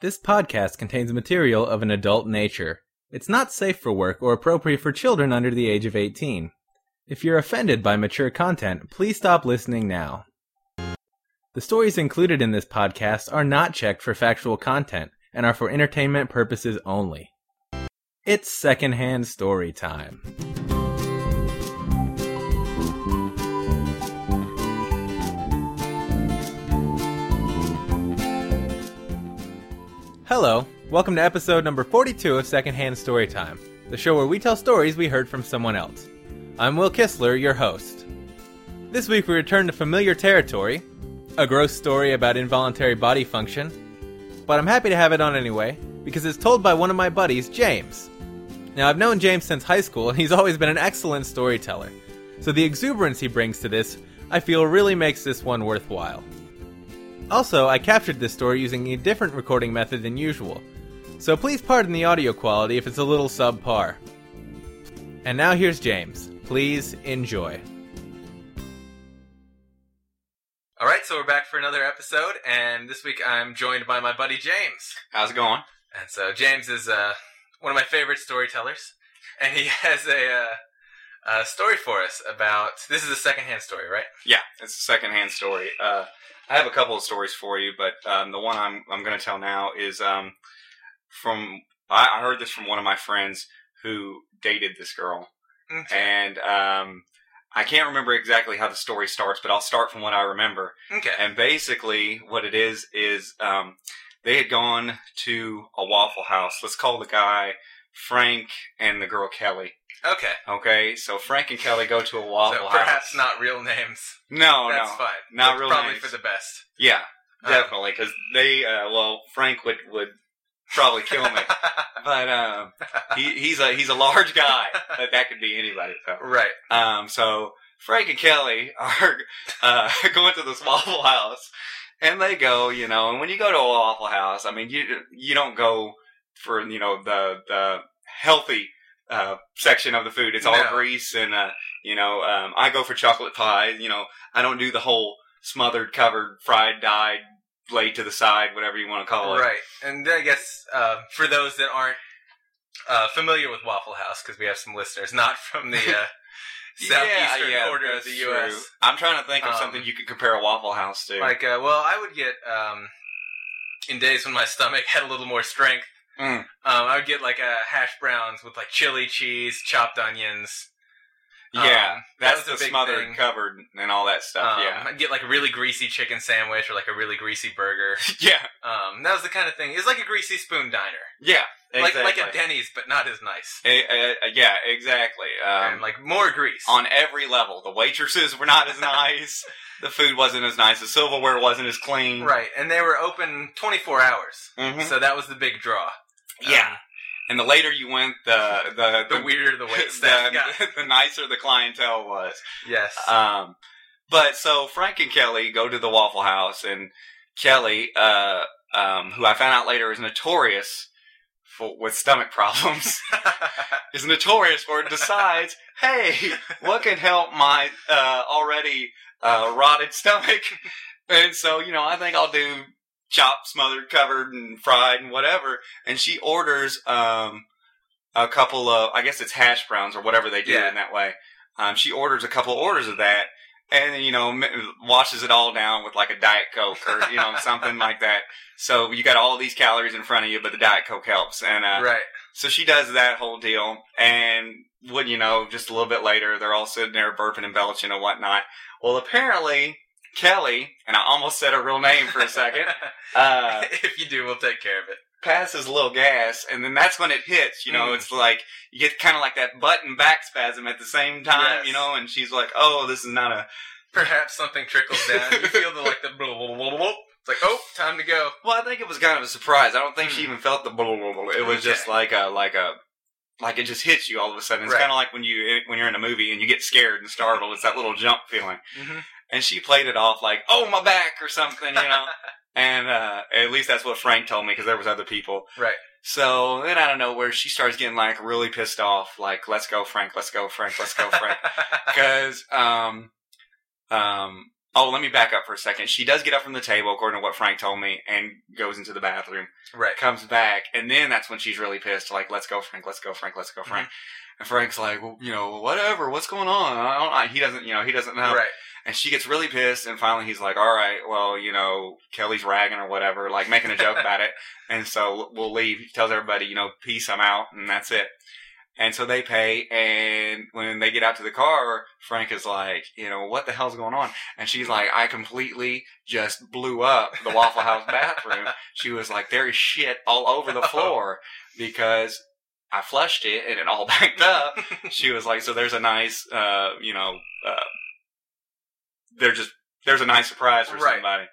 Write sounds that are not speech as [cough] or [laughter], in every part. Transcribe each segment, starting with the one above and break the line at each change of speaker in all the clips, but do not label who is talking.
This podcast contains material of an adult nature. It's not safe for work or appropriate for children under the age of 18. If you're offended by mature content, please stop listening now. The stories included in this podcast are not checked for factual content and are for entertainment purposes only. It's secondhand story time. Hello, welcome to episode number 42 of Secondhand Storytime, the show where we tell stories we heard from someone else. I'm Will Kistler, your host. This week we return to familiar territory, a gross story about involuntary body function, but I'm happy to have it on anyway, because it's told by one of my buddies, James. Now, I've known James since high school, and he's always been an excellent storyteller, so the exuberance he brings to this, I feel really makes this one worthwhile. Also, I captured this story using a different recording method than usual, so please pardon the audio quality if it's a little subpar. And now here's James. Please enjoy. Alright, so we're back for another episode, and this week I'm joined by my buddy James.
How's it going?
And so James is uh, one of my favorite storytellers, and he [laughs] has a, uh, a story for us about. This is a secondhand story, right?
Yeah, it's a secondhand story. Uh, I have a couple of stories for you, but um, the one I'm I'm going to tell now is um, from I, I heard this from one of my friends who dated this girl,
Okay.
and um, I can't remember exactly how the story starts, but I'll start from what I remember.
Okay.
And basically, what it is is um, they had gone to a Waffle House. Let's call the guy Frank and the girl Kelly.
Okay.
Okay, so Frank and Kelly go to a Waffle
So
House.
perhaps not real names.
No,
That's
no,
fine.
not
But
real
Probably
names.
for the best.
Yeah,
Um,
definitely, because they. Uh, well, Frank would would probably kill me, [laughs] but um, he, he's a he's a large guy. That that could be anybody. So.
right.
Um, so Frank and Kelly are [laughs] uh, [laughs] going to this Waffle House, and they go, you know, and when you go to a Waffle House, I mean, you you don't go for you know the the healthy uh, section of the food. It's all
No.
grease, and uh, you know, um, I go for chocolate pie. You know, I don't do the whole smothered, covered, fried, dyed, laid to the side, whatever you want to call it.
Right. And I guess uh, for those that aren't uh, familiar with Waffle House, because we have some listeners not from the uh, [laughs] southeastern quarter of
that's
the
true.
U.S.
I'm trying to think of
Um,
something you could compare a Waffle House to.
Like, uh, well, I would get um, in days when my stomach had a little more strength.
Mm.
Um, I would get like a hash browns with like chili cheese, chopped onions.
Yeah,
Um,
that's
a
the smothered,
thing.
covered, and all that stuff.
Um,
yeah,
I'd get like a really greasy chicken sandwich or like a really greasy burger. [laughs]
yeah,
Um, that was the kind of thing. It's like a greasy spoon diner,
yeah.
like
Exactly.
like a Denny's, but not as nice,
Eh, eh, eh, yeah, exactly.
and
Um,
like more grease.
on every level, the waitresses were not as [laughs] nice. the food wasn't as nice. The silverware wasn't as clean.
right, and they were open twenty four hours,
Mhm.
so that was the big draw.
Yeah. And the later you went, the the [laughs]
The, weirder the wait [laughs] staff
the, [laughs] the nicer the clientele was.
Yes.
Um, but so Frank and Kelly go to the Waffle House, and Kelly, uh, um, who I found out later is notorious for with stomach problems, is notorious for decides, hey, what can help my uh, already uh, rotted stomach? And so you know, I think I'll do chopped, smothered, covered, and fried, and whatever. And she orders um, a couple of, I guess it's hash browns or whatever they do
Yeah.
in that way. Um, she orders a couple of orders of that, and you know washes it all down with like a diet coke or you know [laughs] something like that. So you got all these calories in front of you, but the diet coke helps. And uh,
right.
so she does that whole deal, and what you know, just a little bit later, they're all sitting there burping and belching and whatnot. Well, apparently Kelly, and I almost said her real name for a second, [laughs] uh, [laughs]
if you do, we'll take care of it.
passes a little gas, and then that's when it hits. You know,
Mm.
it's like you get kind of like that butt and back spasm at the same time.
Yes.
You know, and she's like, "Oh, this is not a." [laughs]
Perhaps something trickles down. You feel the like the blah, blah, blah, blah. It's like, oh, time to go.
Well, I think it was kind of a surprise. I don't think she
Mm.
even felt the. Blah, blah, blah. It was
Okay.
just like a like a. Like it just hits you all of a sudden. It's
Right.
kind of like when you when you're in a movie and you get scared and startled. It's that little jump feeling.
Mm-hmm.
And she played it off like, "Oh, my back" or something, you know. [laughs] and uh, at least that's what Frank told me because there was other people.
Right.
So then I don't know where she starts getting like really pissed off, like, "Let's go, Frank! Let's go, Frank! Let's go, Frank!" [laughs] Because um, um, oh, let me back up for a second. She does get up from the table, according to what Frank told me, and goes into the bathroom.
Right.
Comes back, and then that's when she's really pissed. Like, let's go, Frank. Let's go, Frank. Let's go, Frank. And Frank's like, well, you know, whatever. What's going on? I don't. I, he doesn't. You know, he doesn't know.
Right.
And she gets really pissed, and finally he's like, "All right, well, you know, Kelly's ragging or whatever, like making a joke [laughs] about it." And so we'll leave. He tells everybody, you know, peace, I'm out, and that's it. And so they pay, and when they get out to the car, Frank is like, you know, what the hell's going on? And she's like, I completely just blew up the Waffle House bathroom. She was like, there is shit all over the [laughs] floor because I flushed it and it all [laughs] backed up. She was like, so there's a nice, uh, you know, uh, there's just, there's a nice surprise for
Right.
somebody.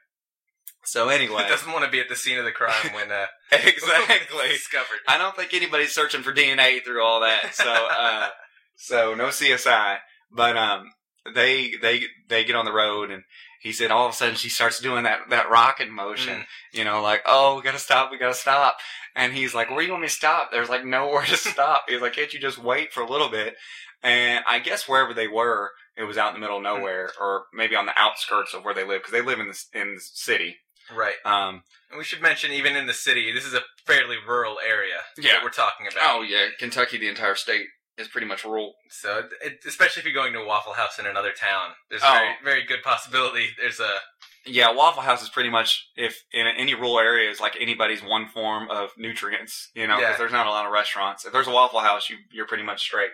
So anyway, It
doesn't want to be at the scene of the crime when uh, [laughs]
exactly. [laughs]
discovered.
I don't think anybody's searching for DNA through all that. So, uh, [laughs] so no CSI. But um, they they they get on the road, and he said all of a sudden she starts doing that that rocking motion. You know, like oh, we gotta stop, we gotta stop. And he's like, where do you want me to stop? There's like nowhere to stop. He's like, can't you just wait for a little bit? And I guess wherever they were, it was out in the middle of nowhere, or maybe on the outskirts of where they live, because they live in the in the city.
Right.
Um,
And we should mention, even in the city, this is a fairly rural area
Yeah.
that we're talking about.
oh yeah, Kentucky, the entire state is pretty much rural.
So, it, especially if you're going to a Waffle House in another town, there's
Oh.
a very, very good possibility there's a
Yeah, Waffle House is pretty much if in any rural area is like anybody's one form of nutrients, you know, because
Yeah.
there's not a lot of restaurants. If there's a Waffle House, you you're pretty much straight.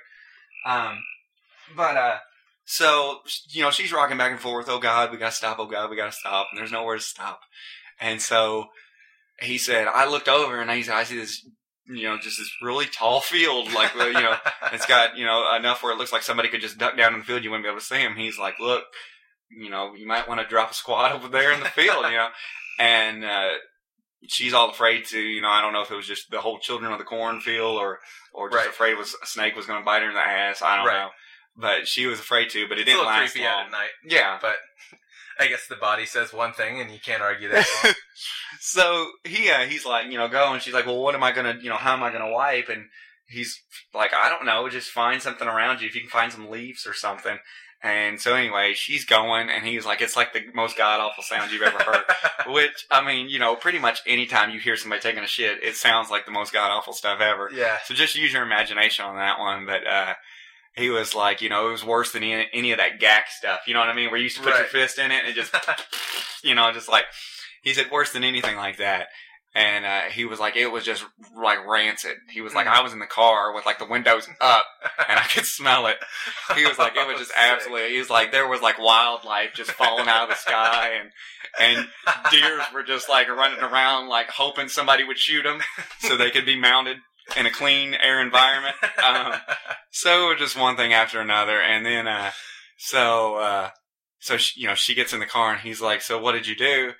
Um, but uh, so you know, she's rocking back and forth. Oh God, we gotta stop. Oh God, we gotta stop. And there's nowhere to stop. And so he said, I looked over and I said, I see this, you know, just this really tall field, like you know, [laughs] it's got you know enough where it looks like somebody could just duck down in the field. You wouldn't be able to see him. He's like, look, you know, you might want to drop a squad over there in the field, you know, and uh, she's all afraid to, you know, I don't know if it was just the whole children of the cornfield or or just
Right.
afraid was a snake was going to bite her in the ass. I don't
Right.
know, but she was afraid to, but it didn't last
creepy
long.
at night.
Yeah.
But [laughs] I guess the body says one thing, and you can't argue that. [laughs]
so he uh, he's like, you know, go, and she's like, well, what am I gonna, you know, how am I gonna wipe? And he's like, I don't know, just find something around you if you can find some leaves or something. And so anyway, she's going, and he's like, it's like the most god awful sound you've ever heard. [laughs] Which I mean, you know, pretty much anytime you hear somebody taking a shit, it sounds like the most god awful stuff ever.
yeah.
So just use your imagination on that one. But uh, he was like, you know, it was worse than any, any of that gack stuff. You know what I mean? Where you used to put your fist in it and it just, [laughs] you know, just like he said, worse than anything like that. And uh, he was like, it was just like rancid. He was like,
Mm.
I was in the car with like the windows up and I could smell it. He was like, it was just [laughs]
Sick.
absolutely. He was like, there was like wildlife just falling out of the sky, and and deers were just like running around, like hoping somebody would shoot them so they could be mounted in a clean air environment. Um, so just one thing after another, and then uh, so uh, so she, you know she gets in the car and he's like, so what did you do?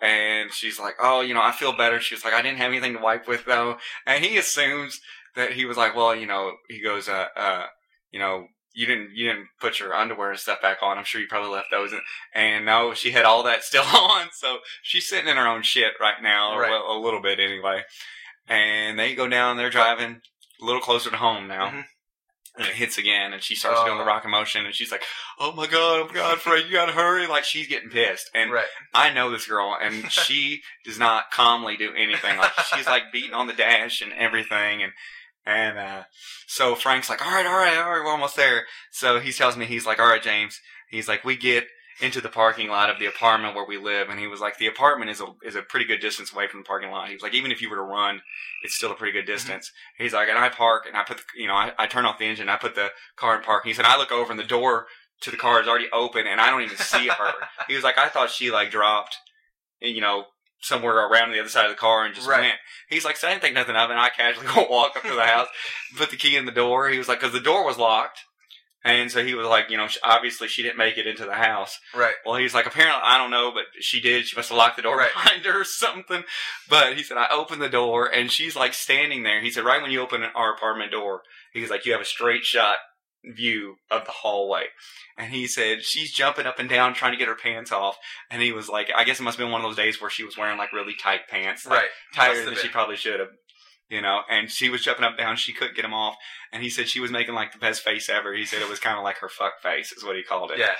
And she's like, oh, you know, I feel better. She's like, I didn't have anything to wipe with though, and he assumes that he was like, well, you know, he goes, uh, uh, you know. You didn't, you didn't put your underwear and stuff back on. I'm sure you probably left those in. And no, she had all that [laughs] still on. So she's sitting in her own shit right now, or
Right.
well, a little bit anyway. And they go down, they're driving a little closer to home now.
Mhm.
And it hits again, and she starts
Oh.
doing the rock motion, and she's like, "Oh my god, oh my god, Fred, you gotta hurry!" Like she's getting pissed, and
right.
I know this girl, and [laughs] she does not calmly do anything. Like she's like beating on the dash and everything, and and uh, so Frank's like, "All right, all right, all right, we're almost there." So he tells me he's like, "All right, James," he's like, "We get." Into the parking lot of the apartment where we live, and he was like, "The apartment is a is a pretty good distance away from the parking lot." He was like, "Even if you were to run, it's still a pretty good mm-hmm. distance." He's like, and I park and I put the, you know, I, I turn off the engine, I put the car in park. He said, I look over and the door to the car is already open and I don't even see her. [laughs] he was like, I thought she like dropped, you know, somewhere around the other side of the car and just
Right.
went. He's like, so I didn't think nothing of it. And I casually go [laughs] walk up to the house, put the key in the door. He was like, cause the door was locked. And so he was like, you know, obviously she didn't make it into the house.
Right.
Well, he's like, apparently, I don't know, but she did. She must have locked the door
Right.
behind her or something. But he said, I opened the door and she's like standing there. He said, right when you open our apartment door, he's like, you have a straight shot view of the hallway. And he said, she's jumping up and down trying to get her pants off. And he was like, I guess it must have been one of those days where she was wearing like really tight pants, like
Right.
tighter than she probably should have. You know, and she was jumping up and down. She couldn't get him off. And he said she was making like the best face ever. He said it was kind of like her fuck face, is what he called it.
Yeah.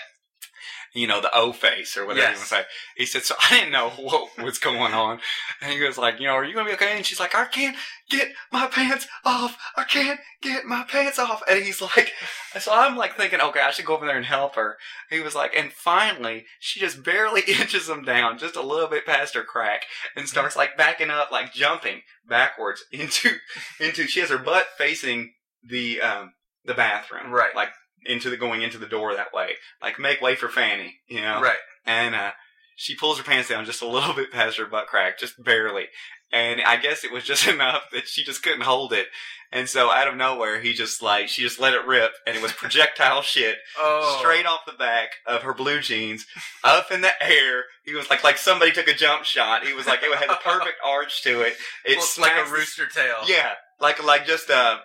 You know, the O face or whatever you
Yes.
want to say. He said, so I didn't know [laughs] what was going on. And he was like, you know, are you going to be okay? And she's like, I can't get my pants off. I can't get my pants off. And he's like, [laughs] so I'm like thinking, okay, I should go over there and help her. He was like, and finally, she just barely [laughs] inches him down, just a little bit past her crack, and starts like backing up, like jumping backwards into, into, she has her butt facing the, um, the bathroom.
Right.
Like, into the, going into the door that way. Like, make way for Fanny, you know?
Right.
and uh, she pulls her pants down just a little [laughs] bit past her butt crack, just barely. And I guess it was just [laughs] enough that she just couldn't hold it. And so out of nowhere, he just like she just let it rip, and it was projectile [laughs] shit
Oh.
straight off the back of her blue jeans, up in the air. He was like like somebody took a jump shot. He was like it had the perfect arch to it. It
Well, it's like a rooster tail.
yeah, like like just a,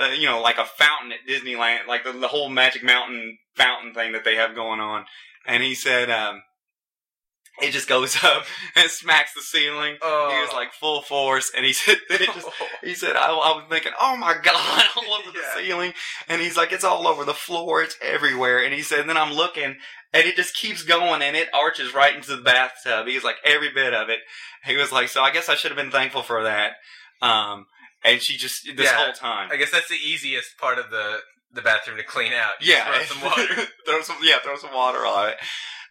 uh, you know, like a fountain at Disneyland, like the, the whole Magic Mountain fountain thing that they have going on. And he said, um, it just goes [laughs] up and smacks the ceiling.
Oh.
He was like full force, and he said, [laughs] then it just. [laughs] He said, I, I was thinking, oh my God, all over
Yeah.
the ceiling. And he's like, it's all over the floor, it's everywhere. And he said, then I'm looking, and it just keeps going, and it arches right into the bathtub. He was like, every bit of it. He was like, so I guess I should have been thankful for that. Um, and she just, this
Yeah.
whole time.
I guess that's the easiest part of the the bathroom to clean out. You
yeah,
run some water. [laughs]
throw some, yeah, throw some water on it.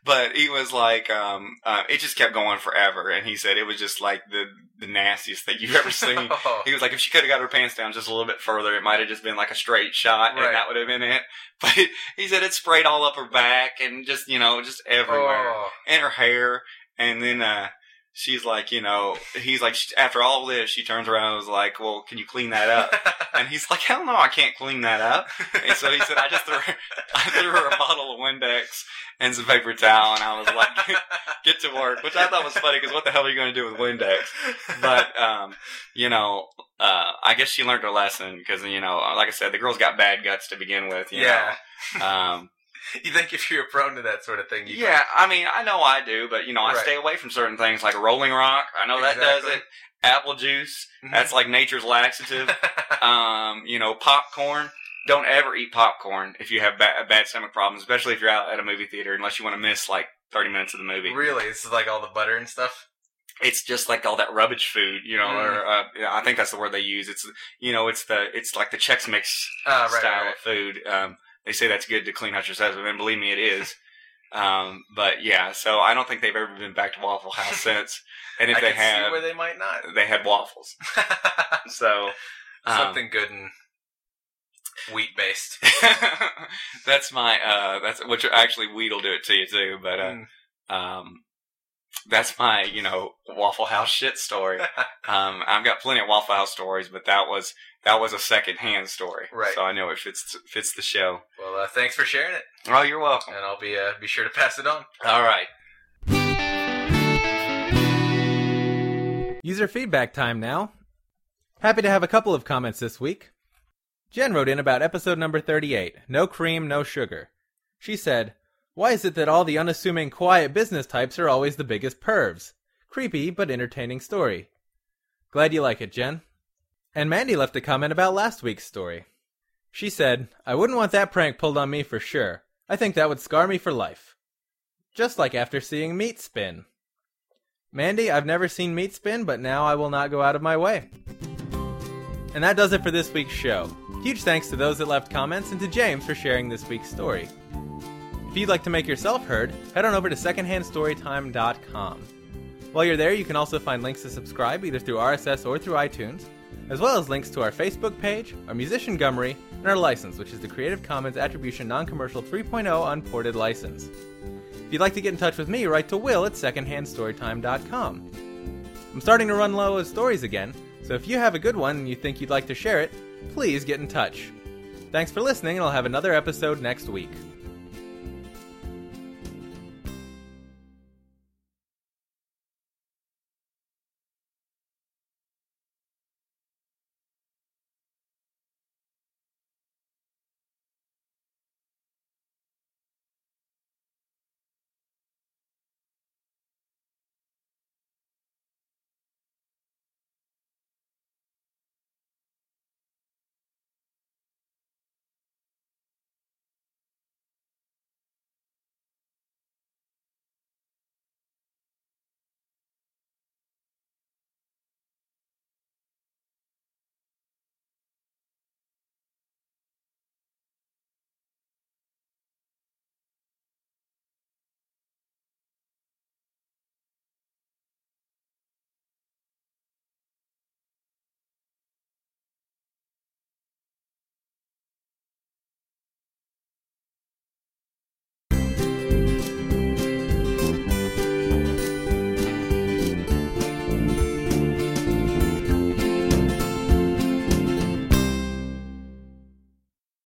But he was like, um, uh, it just kept going forever, and he said it was just like the the nastiest thing you've ever seen. [laughs]
Oh.
He was like, if she could have got her pants down just a little bit further, it might have just been like a straight shot,
Right.
and that would have been it. [laughs] But it, he said it sprayed all up her back and just you know just everywhere,
Oh.
and her hair. And then uh, she's like, you know, he's like, after all this, she turns around and was like, well, can you clean that up? [laughs] And he's like, hell no, I can't clean that up. And so he said, I just threw her, I threw her a bottle of Windex and some paper towel, and I was like, get to work, which I thought was funny because what the hell are you going to do with Windex? But um, you know, uh, I guess she learned her lesson because you know, like I said, the girl's got bad guts to begin with. You
yeah.
Know? Um, [laughs]
You think if you're prone to that sort of thing, you
yeah. I mean, I know I do, but you know, I
Right.
stay away from certain things like Rolling Rock. I know that does
Exactly.
it. Apple juice.
Mhm.
That's like nature's laxative. [laughs] um, you know, popcorn. Don't ever eat popcorn if you have ba- bad stomach problems, especially if you're out at a movie theater, unless you want to miss like 30 minutes of the movie.
really, this is like all the butter and stuff.
It's just like all that rubbish food, you know,
Mm.
or uh, yeah, I think that's the word they use. It's you know, it's the it's like the Chex Mix
Ah, right,
style
right, right.
of food. Um, they say that's good to clean out your system, and believe me, it is. Um, but yeah, so I don't think they've ever been back to Waffle House [laughs] since. And if
I
they have,
where they might not.
they had waffles. [laughs] So um,
Something good and wheat based. [laughs]
that's my uh that's which actually wheat will do it to you too but uh
Mm.
um that's my you know waffle house shit story um i've got plenty of waffle house stories but that was that was a secondhand story
Right.
so i know it fits fits the show
well, uh, thanks for sharing it,
oh you're welcome
and I'll be uh, be sure to pass it on.
all right
User feedback time now. Happy to have a couple of comments this week. Jen wrote in about episode number 38 No cream, no sugar. She said, Why is it that all the unassuming, quiet business types are always the biggest pervs? Creepy, but entertaining story. Glad you like it, Jen. And Mandy left a comment about last week's story. She said, I wouldn't want that prank pulled on me for sure. I think that would scar me for life. Just like after seeing Meat Spin. Mandy, I've never seen Meat Spin, but now I will not go out of my way. And that does it for this week's show. Huge thanks to those that left comments and to James for sharing this week's story. If you'd like to make yourself heard, head on over to secondhandstorytime.com. While you're there, you can also find links to subscribe either through RSS or through iTunes, as well as links to our Facebook page, our musician Gummery, and our license, which is the Creative Commons Attribution Non-Commercial 3.0 Unported License. If you'd like to get in touch with me, write to Will at secondhandstorytime.com. I'm starting to run low of stories again, so if you have a good one and you think you'd like to share it, please get in touch. Thanks for listening, and I'll have another episode next week.